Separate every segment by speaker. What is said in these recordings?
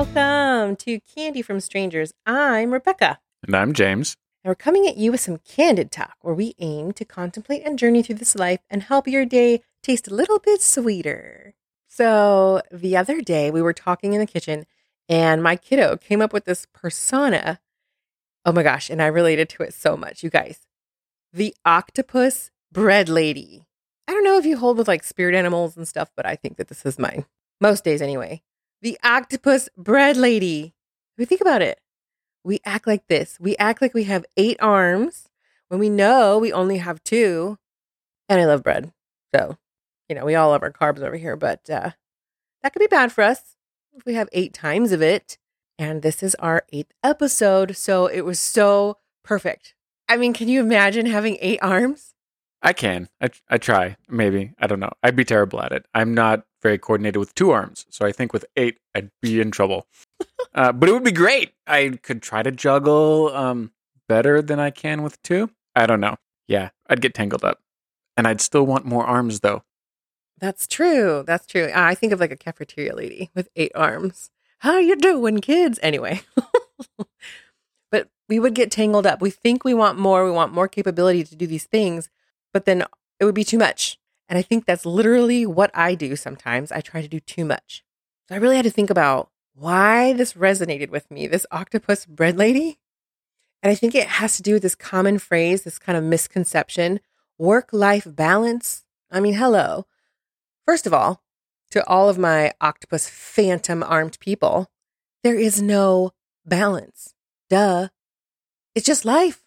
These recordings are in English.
Speaker 1: welcome to Candy from Strangers. I'm Rebecca.
Speaker 2: And I'm James.
Speaker 1: And we're coming at you with some candid talk where we aim to contemplate and journey through this life and help your day taste a little bit sweeter. So, the other day we were talking in the kitchen and my kiddo came up with this persona. Oh my gosh, and I related to it so much, you guys. The octopus bread lady. I don't know if you hold with like spirit animals and stuff, but I think that this is mine. Most days anyway. The octopus bread lady. We think about it, we act like this. We act like we have eight arms when we know we only have two. And I love bread. So, you know, we all love our carbs over here, but uh, that could be bad for us if we have eight times of it. And this is our eighth episode. So it was so perfect. I mean, can you imagine having eight arms?
Speaker 2: I can. I, I try. Maybe. I don't know. I'd be terrible at it. I'm not very coordinated with two arms. So I think with eight, I'd be in trouble. uh, but it would be great. I could try to juggle um, better than I can with two. I don't know. Yeah, I'd get tangled up. And I'd still want more arms, though.
Speaker 1: That's true. That's true. I think of like a cafeteria lady with eight arms. How you doing, kids? Anyway. but we would get tangled up. We think we want more. We want more capability to do these things, but then it would be too much. And I think that's literally what I do sometimes. I try to do too much. So I really had to think about why this resonated with me, this octopus bread lady. And I think it has to do with this common phrase, this kind of misconception work life balance. I mean, hello. First of all, to all of my octopus phantom armed people, there is no balance. Duh. It's just life.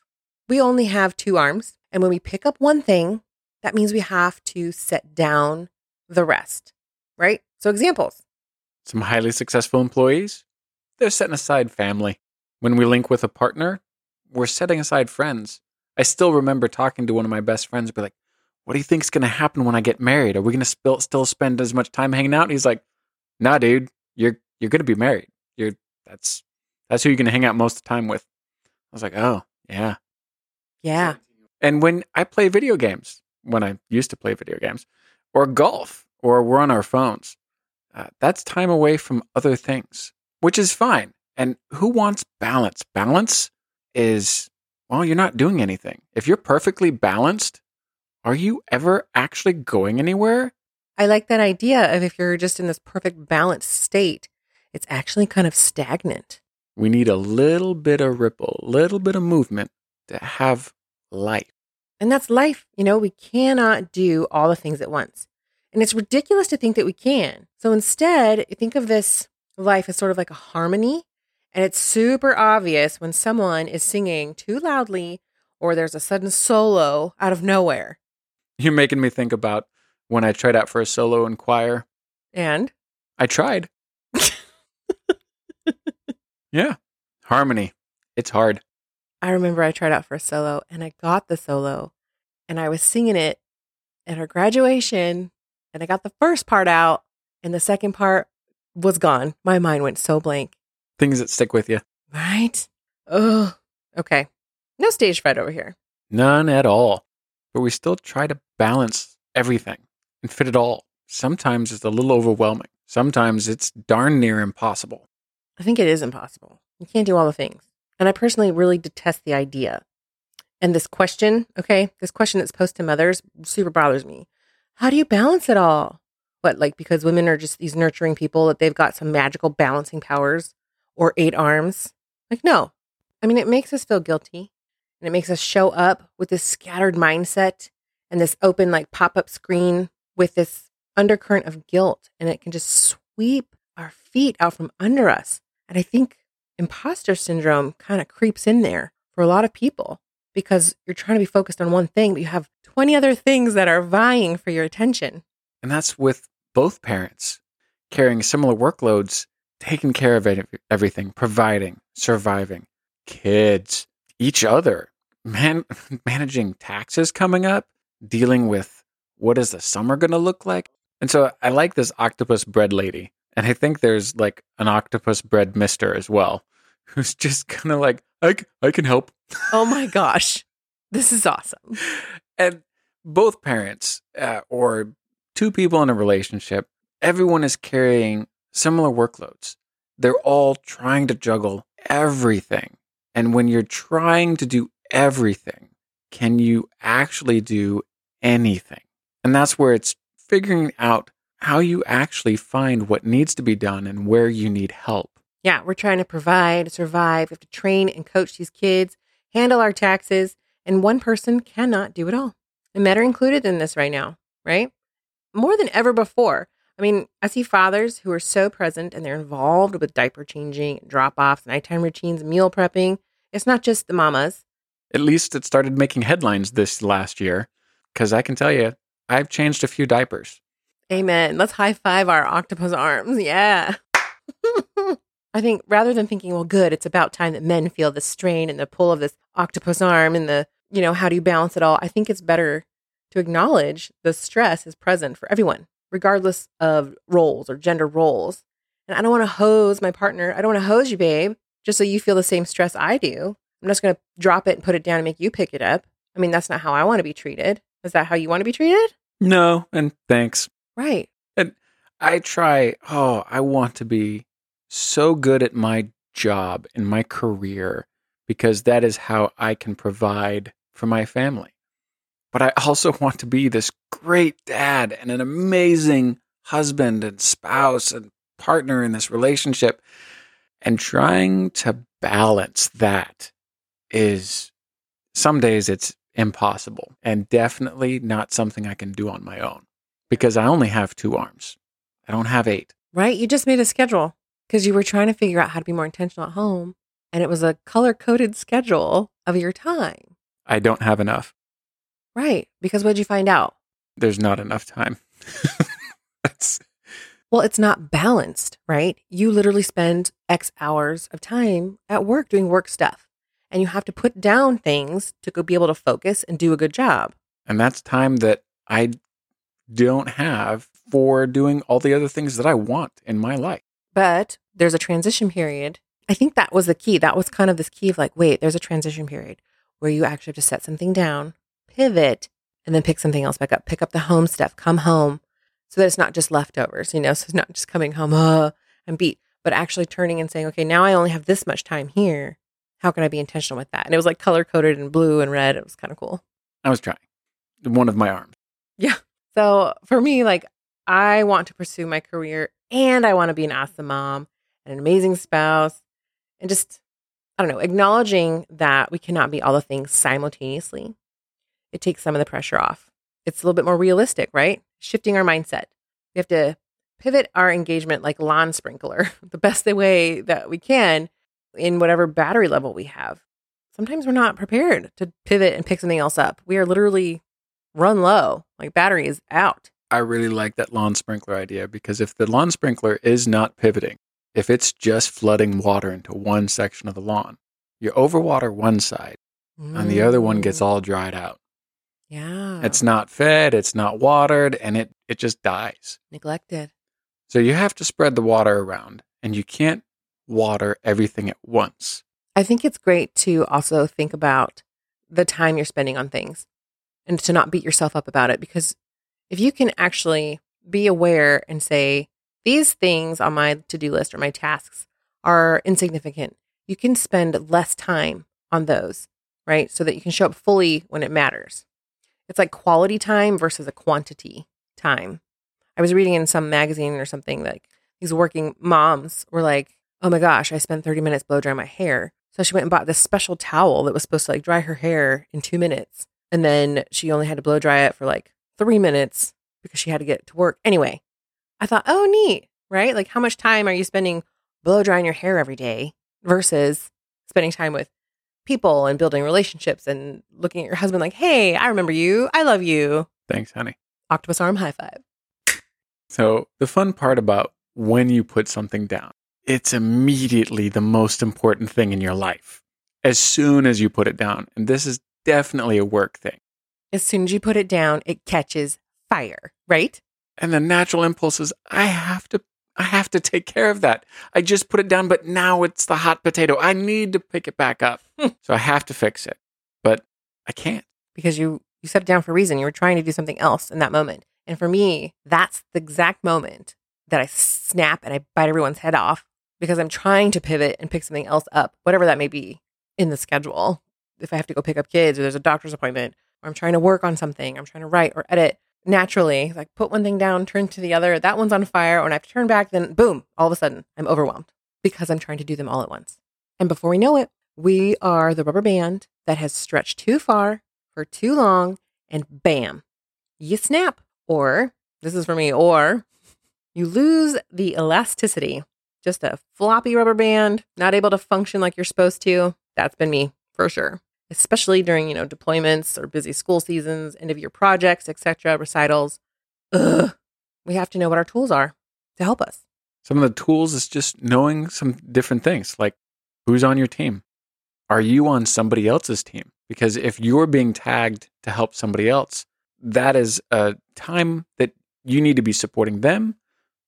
Speaker 1: We only have two arms. And when we pick up one thing, that means we have to set down the rest, right? So, examples.
Speaker 2: Some highly successful employees, they're setting aside family. When we link with a partner, we're setting aside friends. I still remember talking to one of my best friends, be like, what do you think's going to happen when I get married? Are we going to still spend as much time hanging out? And he's like, nah, dude, you're, you're going to be married. You're, that's, that's who you're going to hang out most of the time with. I was like, oh, yeah.
Speaker 1: Yeah.
Speaker 2: And when I play video games, when I used to play video games, or golf, or we're on our phones. Uh, that's time away from other things, which is fine. And who wants balance? Balance is, well, you're not doing anything. If you're perfectly balanced, are you ever actually going anywhere?
Speaker 1: I like that idea of if you're just in this perfect balanced state, it's actually kind of stagnant.
Speaker 2: We need a little bit of ripple, a little bit of movement to have life.
Speaker 1: And that's life. You know, we cannot do all the things at once. And it's ridiculous to think that we can. So instead, think of this life as sort of like a harmony. And it's super obvious when someone is singing too loudly or there's a sudden solo out of nowhere.
Speaker 2: You're making me think about when I tried out for a solo in choir.
Speaker 1: And?
Speaker 2: I tried. yeah. Harmony. It's hard.
Speaker 1: I remember I tried out for a solo and I got the solo and I was singing it at her graduation and I got the first part out and the second part was gone. My mind went so blank.
Speaker 2: Things that stick with you.
Speaker 1: Right? Oh, okay. No stage fright over here.
Speaker 2: None at all. But we still try to balance everything and fit it all. Sometimes it's a little overwhelming. Sometimes it's darn near impossible.
Speaker 1: I think it is impossible. You can't do all the things. And I personally really detest the idea. And this question, okay, this question that's posed to mothers super bothers me. How do you balance it all? What, like because women are just these nurturing people that they've got some magical balancing powers or eight arms? Like, no. I mean, it makes us feel guilty and it makes us show up with this scattered mindset and this open, like pop up screen with this undercurrent of guilt. And it can just sweep our feet out from under us. And I think imposter syndrome kind of creeps in there for a lot of people because you're trying to be focused on one thing, but you have 20 other things that are vying for your attention.
Speaker 2: And that's with both parents carrying similar workloads, taking care of everything, providing, surviving, kids, each other, man, managing taxes coming up, dealing with what is the summer going to look like. And so I like this octopus bread lady. And I think there's like an octopus bread mister as well, who's just kind of like, I, I can help.
Speaker 1: Oh my gosh. This is awesome.
Speaker 2: And both parents uh, or two people in a relationship, everyone is carrying similar workloads. they're all trying to juggle everything. And when you're trying to do everything, can you actually do anything? And that's where it's figuring out how you actually find what needs to be done and where you need help.
Speaker 1: Yeah, we're trying to provide, survive. We have to train and coach these kids, handle our taxes, and one person cannot do it all. And men are included in this right now, right? More than ever before. I mean, I see fathers who are so present and they're involved with diaper changing, drop offs, nighttime routines, meal prepping. It's not just the mamas.
Speaker 2: At least it started making headlines this last year. Because I can tell you, I've changed a few diapers.
Speaker 1: Amen. Let's high five our octopus arms. Yeah. I think rather than thinking, well, good, it's about time that men feel the strain and the pull of this octopus arm and the, you know, how do you balance it all? I think it's better to acknowledge the stress is present for everyone, regardless of roles or gender roles. And I don't want to hose my partner. I don't want to hose you, babe, just so you feel the same stress I do. I'm just going to drop it and put it down and make you pick it up. I mean, that's not how I want to be treated. Is that how you want to be treated?
Speaker 2: No, and thanks.
Speaker 1: Right.
Speaker 2: And I try, oh, I want to be so good at my job and my career because that is how I can provide for my family. But I also want to be this great dad and an amazing husband and spouse and partner in this relationship. And trying to balance that is some days it's impossible and definitely not something I can do on my own because I only have two arms. I don't have eight.
Speaker 1: Right. You just made a schedule because you were trying to figure out how to be more intentional at home. And it was a color coded schedule of your time.
Speaker 2: I don't have enough.
Speaker 1: Right. Because what did you find out?
Speaker 2: There's not enough time. That's
Speaker 1: Well, it's not balanced, right? You literally spend X hours of time at work doing work stuff. And you have to put down things to go be able to focus and do a good job.
Speaker 2: and that's time that I don't have for doing all the other things that I want in my life.
Speaker 1: But there's a transition period. I think that was the key. That was kind of this key of like, wait, there's a transition period where you actually have to set something down, pivot, and then pick something else back up. Pick up the home stuff, come home so that it's not just leftovers, you know, so it's not just coming home, uh, and beat, but actually turning and saying, okay, now I only have this much time here. How can I be intentional with that? And it was like color coded in blue and red. It was kind of cool.
Speaker 2: I was trying. One of my arms.
Speaker 1: So for me, like, I want to pursue my career and I want to be an awesome mom and an amazing spouse and just, I don't know, acknowledging that we cannot be all the things simultaneously. It takes some of the pressure off. It's a little bit more realistic, right? Shifting our mindset. We have to pivot our engagement like lawn sprinkler the best way that we can in whatever battery level we have. Sometimes we're not prepared to pivot and pick something else up. We are literally run low, like battery is out.
Speaker 2: I really like that lawn sprinkler idea because if the lawn sprinkler is not pivoting, if it's just flooding water into one section of the lawn, you overwater one side and the other one gets
Speaker 1: Mm.
Speaker 2: all dried out.
Speaker 1: yeah,
Speaker 2: It's not fed, it's not watered, and it, it just dies.
Speaker 1: neglected.
Speaker 2: So you have to spread the water around and you can't water everything at once.
Speaker 1: I think it's great to also think about the time you're spending on things and to not beat yourself up about it because if you can actually be aware and say these things on my to-do list or my tasks are insignificant, you can spend less time on those, right? So that you can show up fully when it matters. It's like quality time versus a quantity time. I was reading in some magazine or something like these working moms were like, oh my gosh, I spent 30 minutes blow drying my hair. So she went and bought this special towel that was supposed to like dry her hair in two minutes. And then she only had to blow dry it for like three minutes because she had to get to work. Anyway, I thought, oh, neat, right? Like, how much time are you spending blow drying your hair every day versus spending time with people and building relationships and looking at your husband like, hey, I remember you. I love you.
Speaker 2: Thanks, honey.
Speaker 1: Octopus arm high five.
Speaker 2: So, the fun part about when you put something down, it's immediately the most important thing in your life as soon as you put it down. And this is definitely a work thing.
Speaker 1: As soon as you put it down, it catches fire, right?
Speaker 2: And the natural impulse is I have to I have to take care of that. I just put it down, but now it's the hot potato. I need to pick it back up. so I have to fix it. But I can't.
Speaker 1: because you you set it down for a reason. You were trying to do something else in that moment. And for me, that's the exact moment that I snap and I bite everyone's head off because I'm trying to pivot and pick something else up, whatever that may be in the schedule. If I have to go pick up kids or there's a doctor's appointment or I'm trying to work on something, I'm trying to write or edit naturally, like put one thing down, turn to the other, that one's on fire, and I have to turn back, then boom, all of a sudden I'm overwhelmed because I'm trying to do them all at once. And before we know it, we are the rubber band that has stretched too far for too long, and bam, you snap. Or, this is for me, or you lose the elasticity. Just a floppy rubber band, not able to function like you're supposed to. That's been me for sure especially during, you know, deployments or busy school seasons, end of year projects, etc., recitals. Ugh. We have to know what our tools are to help us.
Speaker 2: Some of the tools is just knowing some different things, like who's on your team. Are you on somebody else's team? Because if you're being tagged to help somebody else, that is a time that you need to be supporting them,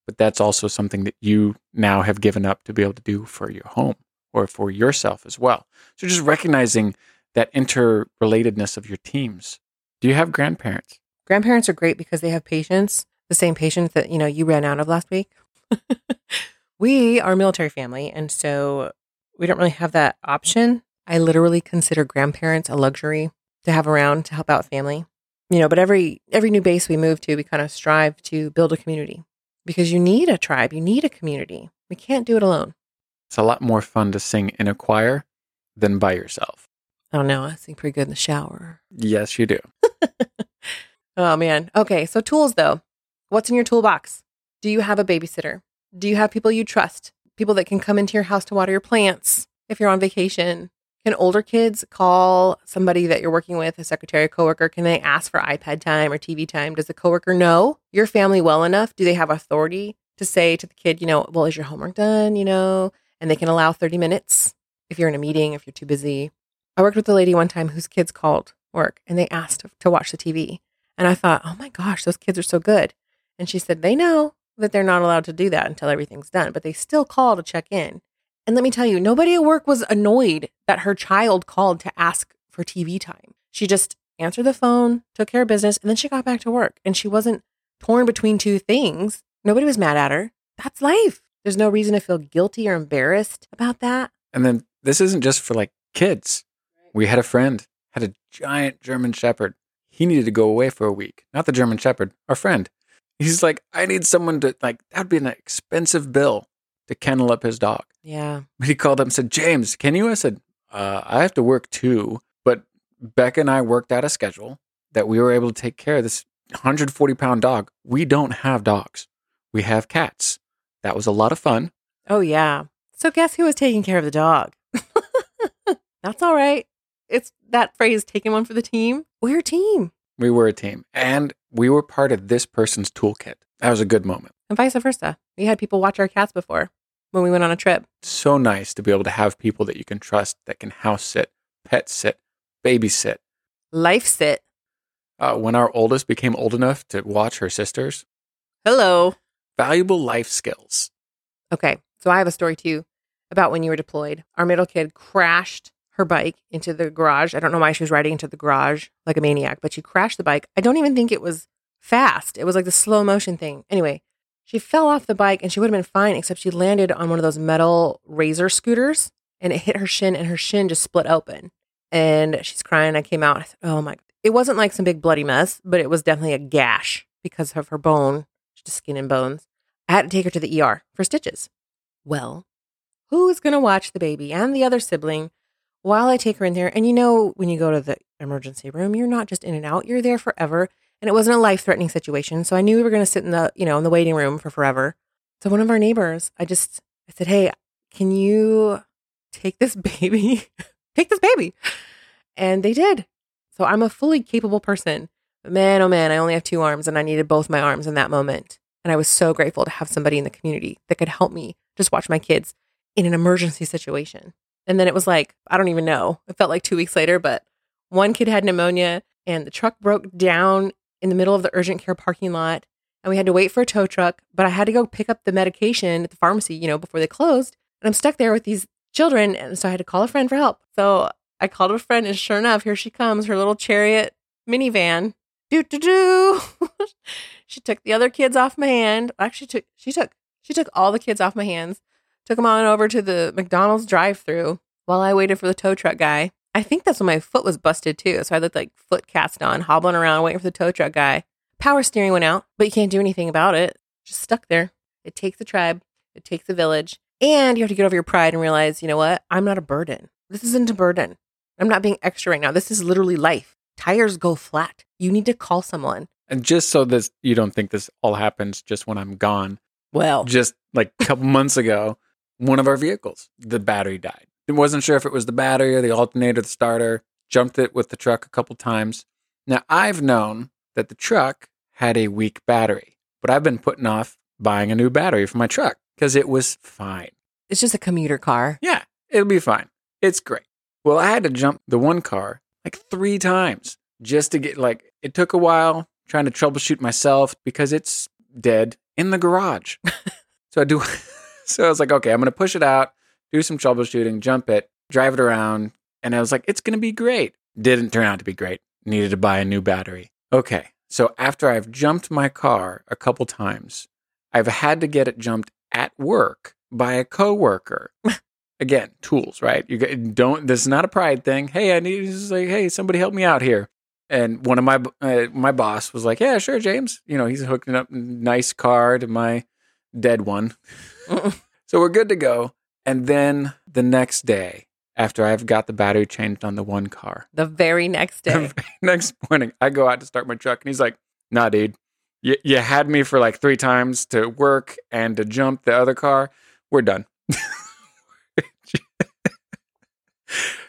Speaker 2: but that's also something that you now have given up to be able to do for your home or for yourself as well. So just recognizing that interrelatedness of your teams. Do you have grandparents?
Speaker 1: Grandparents are great because they have patience, the same patience that, you know, you ran out of last week. we are a military family, and so we don't really have that option. I literally consider grandparents a luxury to have around to help out family. You know, but every every new base we move to, we kind of strive to build a community because you need a tribe, you need a community. We can't do it alone.
Speaker 2: It's a lot more fun to sing in a choir than by yourself.
Speaker 1: Oh, I don't know. I sing pretty good in the shower.
Speaker 2: Yes, you do.
Speaker 1: oh, man. Okay. So, tools though. What's in your toolbox? Do you have a babysitter? Do you have people you trust? People that can come into your house to water your plants if you're on vacation? Can older kids call somebody that you're working with, a secretary, coworker? Can they ask for iPad time or TV time? Does the coworker know your family well enough? Do they have authority to say to the kid, you know, well, is your homework done? You know, and they can allow 30 minutes if you're in a meeting, if you're too busy. I worked with a lady one time whose kids called work and they asked to watch the TV. And I thought, oh my gosh, those kids are so good. And she said, they know that they're not allowed to do that until everything's done, but they still call to check in. And let me tell you, nobody at work was annoyed that her child called to ask for TV time. She just answered the phone, took care of business, and then she got back to work. And she wasn't torn between two things. Nobody was mad at her. That's life. There's no reason to feel guilty or embarrassed about that.
Speaker 2: And then this isn't just for like kids. We had a friend, had a giant German Shepherd. He needed to go away for a week. Not the German Shepherd, our friend. He's like, I need someone to, like, that'd be an expensive bill to kennel up his dog.
Speaker 1: Yeah.
Speaker 2: But he called up and said, James, can you? I said, uh, I have to work too. But Becca and I worked out a schedule that we were able to take care of this 140 pound dog. We don't have dogs, we have cats. That was a lot of fun.
Speaker 1: Oh, yeah. So guess who was taking care of the dog? That's all right it's that phrase taking one for the team. We're a team.
Speaker 2: We were a team. And we were part of this person's toolkit. That was a good moment.
Speaker 1: And vice versa. We had people watch our cats before when we went on a trip.
Speaker 2: So nice to be able to have people that you can trust that can house sit, pet sit, babysit,
Speaker 1: life sit.
Speaker 2: Uh, when our oldest became old enough to watch her sisters.
Speaker 1: Hello.
Speaker 2: Valuable life skills.
Speaker 1: Okay. So I have a story too about when you were deployed. Our middle kid crashed her bike into the garage. I don't know why she was riding into the garage like a maniac, but she crashed the bike. I don't even think it was fast. It was like the slow motion thing. Anyway, she fell off the bike and she would have been fine, except she landed on one of those metal razor scooters and it hit her shin and her shin just split open. And she's crying. I came out. I said, Oh my. It wasn't like some big bloody mess, but it was definitely a gash because of her bone, just skin and bones. I had to take her to the ER for stitches. Well, who's going to watch the baby and the other sibling while I take her in there. And you know, when you go to the emergency room, you're not just in and out, you're there forever. And it wasn't a life threatening situation. So I knew we were going to sit in the, you know, in the waiting room for forever. So one of our neighbors, I just, I said, Hey, can you take this baby? take this baby. And they did. So I'm a fully capable person. Man, oh man, I only have two arms and I needed both my arms in that moment. And I was so grateful to have somebody in the community that could help me just watch my kids in an emergency situation. And then it was like, I don't even know. It felt like two weeks later, but one kid had pneumonia and the truck broke down in the middle of the urgent care parking lot. And we had to wait for a tow truck, but I had to go pick up the medication at the pharmacy, you know, before they closed. And I'm stuck there with these children. And so I had to call a friend for help. So I called a friend, and sure enough, here she comes, her little chariot minivan. Do do do. she took the other kids off my hand. Actually, took she took she took all the kids off my hands Took them on over to the McDonald's drive through while I waited for the tow truck guy. I think that's when my foot was busted too. So I looked like foot cast on, hobbling around, waiting for the tow truck guy. Power steering went out, but you can't do anything about it. Just stuck there. It takes a tribe, it takes a village. And you have to get over your pride and realize, you know what? I'm not a burden. This isn't a burden. I'm not being extra right now. This is literally life. Tires go flat. You need to call someone.
Speaker 2: And just so this you don't think this all happens just when I'm gone,
Speaker 1: Well,
Speaker 2: just like a couple months ago, one of our vehicles, the battery died. It wasn't sure if it was the battery or the alternator, the starter. Jumped it with the truck a couple times. Now I've known that the truck had a weak battery, but I've been putting off buying a new battery for my truck because it was fine.
Speaker 1: it's just a commuter car.
Speaker 2: Yeah, it'll be fine. It's great. Well, I had to jump the one car like three times just to get like it took a while trying to troubleshoot myself because it's dead in the garage. so I do so I was like, okay, I'm gonna push it out, do some troubleshooting, jump it, drive it around, and I was like, it's gonna be great. Didn't turn out to be great. Needed to buy a new battery. Okay. So after I've jumped my car a couple times, I've had to get it jumped at work by a coworker. Again, tools, right? You don't. This is not a pride thing. Hey, I need. Is like, hey, somebody help me out here. And one of my uh, my boss was like, yeah, sure, James. You know, he's hooking up nice car to my dead one, so we're good to go. And then the next day, after I've got the battery changed on the one car,
Speaker 1: the very next day.
Speaker 2: next morning, I go out to start my truck, and he's like, "Nah, dude, you, you had me for like three times to work and to jump the other car. We're done."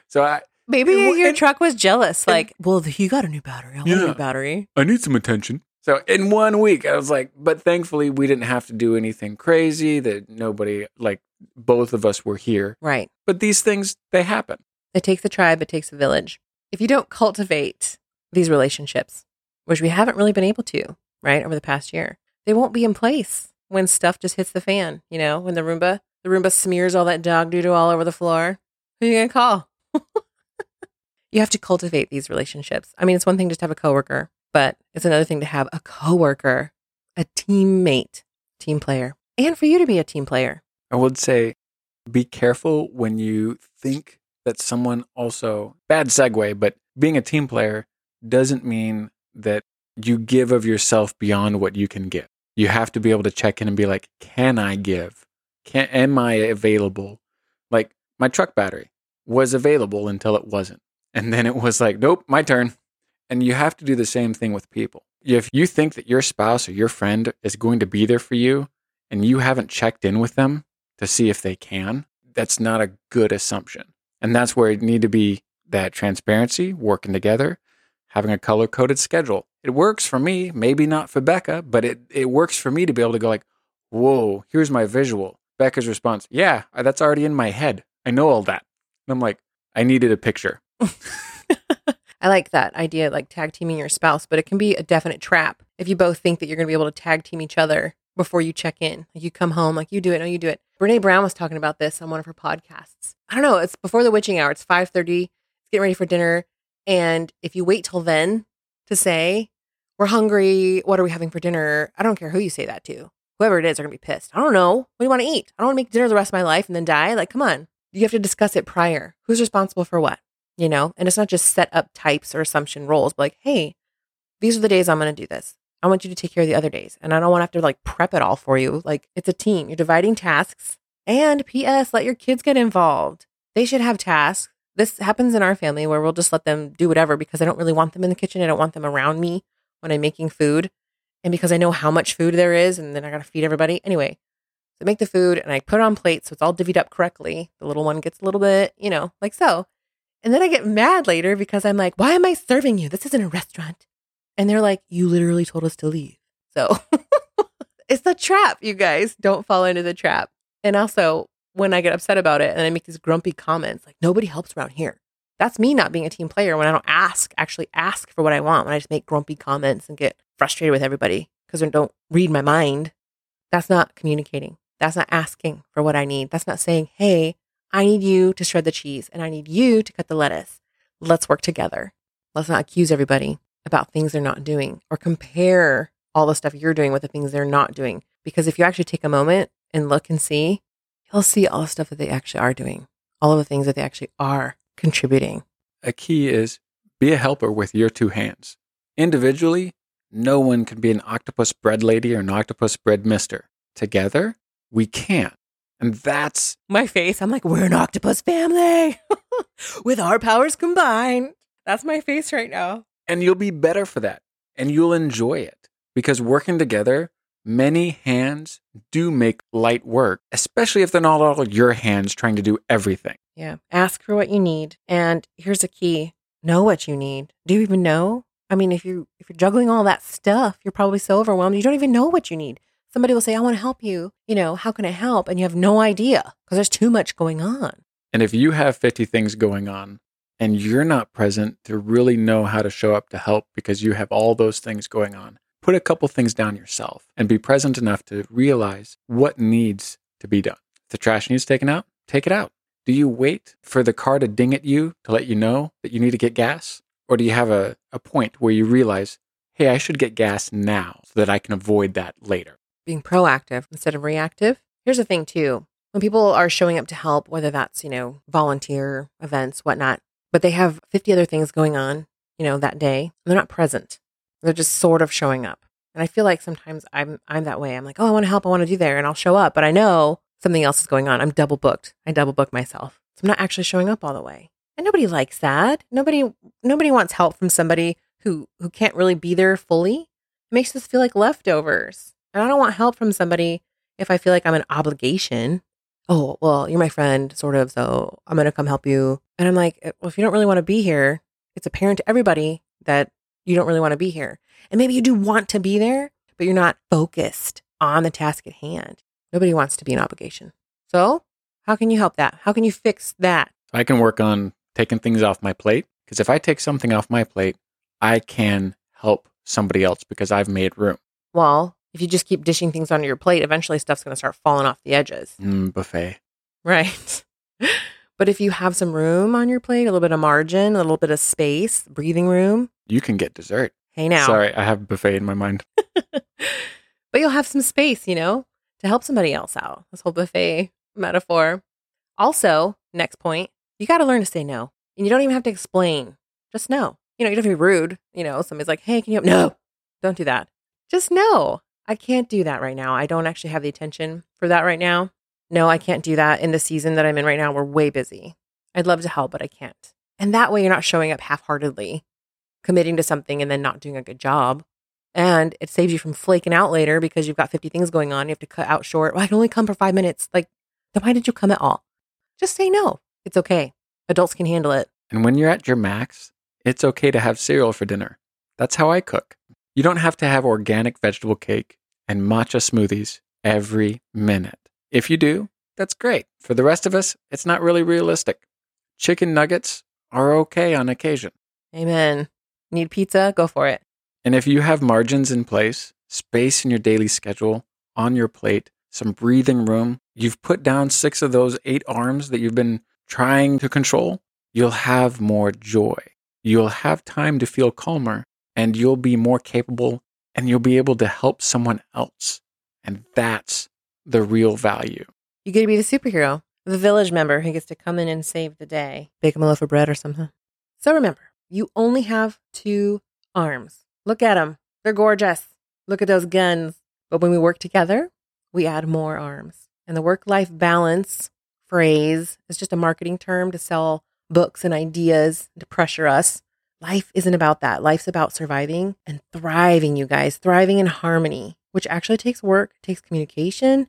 Speaker 2: so I,
Speaker 1: Maybe
Speaker 2: And-
Speaker 1: your truck was jealous. Like, well, you got a new battery. I want a new battery.
Speaker 2: I need some attention. So in one week, I was like, but thankfully, we didn't have to do anything crazy. That nobody, like, both of us were here.
Speaker 1: Right.
Speaker 2: But these things, they happen.
Speaker 1: It takes a tribe, it takes a village. If you don't cultivate these relationships, which we haven't really been able to, right, over the past year, they won't be in place when stuff just hits the fan, you know, when the Roomba, the Roomba smears all that dog doodle all over the floor. Who are you going to call? you have to cultivate these relationships. I mean, it's one thing just to have a coworker, but it's another thing to have a coworker, a teammate, team player, and for you to be a team player.
Speaker 2: I would say be careful when you think that someone also, bad segue, but being a team player doesn't mean that you give of yourself beyond what you can give. You have to be able to check in and be like, can I give? Can, am I available? Like my truck battery was available until it wasn't. And then it was like, nope, my turn. And you have to do the same thing with people. If you think that your spouse or your friend is going to be there for you and you haven't checked in with them, to see if they can, that's not a good assumption. And that's where it need to be that transparency, working together, having a color coded schedule. It works for me, maybe not for Becca, but it, it works for me to be able to go like, whoa, here's my visual. Becca's response, yeah, that's already in my head. I know all that. And I'm like, I needed a picture.
Speaker 1: I like that idea, like tag teaming your spouse, but it can be a definite trap if you both think that you're going to be able to tag team each other before you check in. Like you come home, like you do it, no, you do it. Brene Brown was talking about this on one of her podcasts. I don't know. It's before the witching hour. It's five thirty. It's getting ready for dinner, and if you wait till then to say we're hungry, what are we having for dinner? I don't care who you say that to. Whoever it is, they're gonna be pissed. I don't know. What do you want to eat? I don't want to make dinner the rest of my life and then die. Like, come on. You have to discuss it prior. Who's responsible for what? You know? And it's not just set up types or assumption roles but like hey these are the days i'm going to do this. I want you to take care of the other days and i don't want to have to like prep it all for you. Like it's a team. You're dividing tasks and ps let your kids get involved. They should have tasks. This happens in our family where we'll just let them do whatever because i don't really want them in the kitchen. I don't want them around me when i'm making food. And because i know how much food there is and then i gotta feed everybody. Anyway so I make the food and i put on plates so it's all divvied up correctly. The little one gets a little bit you know like so and then I get mad later because I'm like, why am I serving you? This isn't a restaurant. And they're like, you literally told us to leave. So it's the trap, you guys. Don't fall into the trap. And also, when I get upset about it and I make these grumpy comments, like, nobody helps around here. That's me not being a team player when I don't ask, actually ask for what I want, when I just make grumpy comments and get frustrated with everybody because they don't read my mind. That's not communicating. That's not asking for what I need. That's not saying, hey, I need you to shred the cheese and I need you to cut the lettuce. Let's work together. Let's not accuse everybody about things they're not doing or compare all the stuff you're doing with the things they're not doing. Because if you actually take a moment and look and see, you'll see all the stuff that they actually are doing, all of the things that they actually are contributing.
Speaker 2: A key is be a helper with your two hands. Individually, no one can be an octopus bread lady or an octopus bread mister. Together, we can. And that's
Speaker 1: My face, I'm like, we're an octopus family with our powers combined. That's my face right now.
Speaker 2: and you'll be better for that and you'll enjoy it because working together many hands do make light work especially if they're not all your hands trying to do everything
Speaker 1: Yeah. Ask for what you need. And here's a key. Know what you need. Do you even know? I mean, if you if you're juggling all that stuff, you're probably so overwhelmed you don't even know what you need. Somebody will say, I want to help you. You know, how can I help? And you have no idea because there's too much going on.
Speaker 2: and if you have 50 things going on and you're not present to really know how to show up to help because you have all those things going on put a couple things down yourself and be present enough to realize what needs to be done if the trash needs taken out take it out do you wait for the car to ding at you to let you know that you need to get gas or do you have a, a point where you realize hey i should get gas now so that i can avoid that later
Speaker 1: being proactive instead of reactive. Here's the thing too. When people are showing up to help, whether that's, you know, volunteer events, whatnot, but they have 50 other things going on, you know, that day, they're not present. They're just sort of showing up. And I feel like sometimes I'm I'm that way. I'm like, oh, I want to help, I want to do there, and I'll show up, but I know something else is going on. I'm double booked. I double book myself. So I'm not actually showing up all the way. And nobody likes that. Nobody nobody wants help from somebody who who can't really be there fully. It makes us feel like leftovers. And I don't want help from somebody if I feel like I'm an obligation. Oh, well, you're my friend, sort of, so I'm going to come help you. And I'm like, eh, well, if you don't really want to be here, it's apparent to everybody that you don't really want to be here. And maybe you do want to be there, but you're not focused on the task at hand. Nobody wants to be an obligation. So, how can you help that? How can you fix that?
Speaker 2: I can work on taking things off my plate because if I take something off my plate, I can help somebody else because I've made room.
Speaker 1: Well, if you just keep dishing things onto your plate, eventually stuff's going to start falling off the edges.
Speaker 2: Mm, buffet.
Speaker 1: Right. but if you have some room on your plate, a little bit of margin, a little bit of space, breathing room,
Speaker 2: You can get dessert.
Speaker 1: hey now.
Speaker 2: Sorry, I have buffet in my mind.
Speaker 1: but you'll have some space, you know, to help somebody else out. This whole buffet metaphor. Also, next point, you got to learn to say no. And you don't even have to explain. Just no. You know, you don't have to be rude. You know, somebody's like, hey, can you help? No, don't do that. Just no. I can't do that right now. I don't actually have the attention for that right now. No, I can't do that in the season that I'm in right now. We're way busy. I'd love to help, but I can't. And that way you're not showing up half heartedly, committing to something and then not doing a good job. And it saves you from flaking out later because you've got 50 things going on. You have to cut out short. Well, I can only come for five minutes. Like, then why did you come at all? Just say no. It's okay. Adults can handle it.
Speaker 2: And when you're at your max, it's okay to have cereal for dinner. That's how I cook. You don't have to have organic vegetable cake and matcha smoothies every minute. If you do, that's great. For the rest of us, it's not really realistic. Chicken nuggets are okay on occasion.
Speaker 1: Amen. Need pizza? Go for it.
Speaker 2: And if you have margins in place, space in your daily schedule, on your plate, some breathing room, you've put down six of those eight arms that you've been trying to control, you'll have more joy. You'll have time to feel calmer and you'll be more capable and you'll be able to help someone else. And that's the real value.
Speaker 1: You get to be the superhero, the village member who gets to come in and save the day, bake them a loaf of bread or something. So remember, you only have two arms. Look at them. They're gorgeous. Look at those guns. But when we work together, we add more arms. And the work life balance phrase is just a marketing term to sell books and ideas to pressure us. Life isn't about that. Life's about surviving and thriving, you guys, thriving in harmony, which actually takes work, takes communication,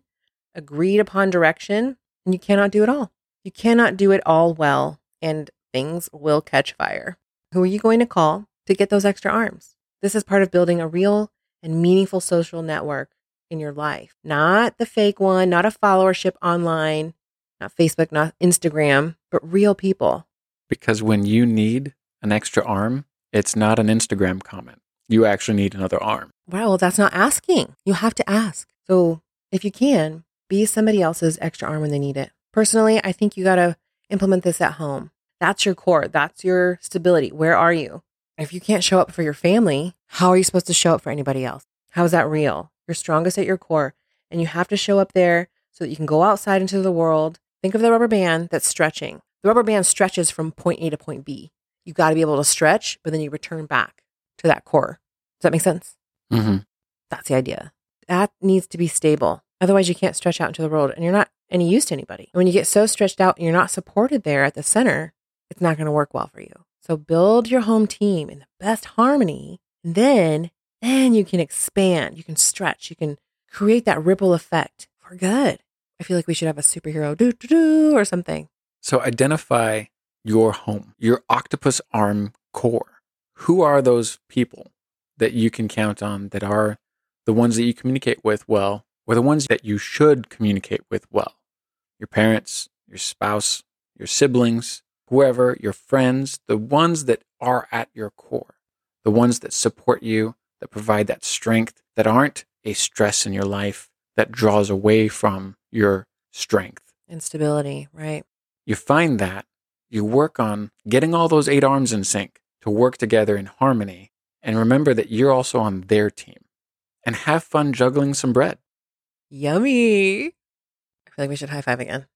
Speaker 1: agreed upon direction, and you cannot do it all. You cannot do it all well, and things will catch fire. Who are you going to call to get those extra arms? This is part of building a real and meaningful social network in your life, not the fake one, not a followership online, not Facebook, not Instagram, but real people.
Speaker 2: Because when you need an extra arm, it's not an Instagram comment. You actually need another arm.
Speaker 1: Wow, well, that's not asking. You have to ask. So if you can, be somebody else's extra arm when they need it. Personally, I think you got to implement this at home. That's your core. That's your stability. Where are you? If you can't show up for your family, how are you supposed to show up for anybody else? How is that real? You're strongest at your core and you have to show up there so that you can go outside into the world. Think of the rubber band that's stretching. The rubber band stretches from point A to point B. You got to be able to stretch, but then you return back to that core. Does that make sense?
Speaker 2: hmm
Speaker 1: That's the idea. That needs to be stable. Otherwise, you can't stretch out into the world and you're not any use to anybody. And When you get so stretched out and you're not supported there at the center, it's not going to work well for you. So build your home team in the best harmony. And then, then you can expand, you can stretch, you can create that ripple effect for good. I feel like we should have a superhero do do do or something.
Speaker 2: So identify your home, your octopus arm core. Who are those people that you can count on that are the ones that you communicate with well, or the ones that you should communicate with well? Your parents, your spouse, your siblings, whoever, your friends, the ones that are at your core, the ones that support you, that provide that strength, that aren't a stress in your life, that draws away from your strength.
Speaker 1: Instability, right?
Speaker 2: You find that, you work on getting all those eight arms in sync to work together in harmony, and remember that you're also on their team. And have fun juggling some bread.
Speaker 1: Yummy. I feel like we should high five again.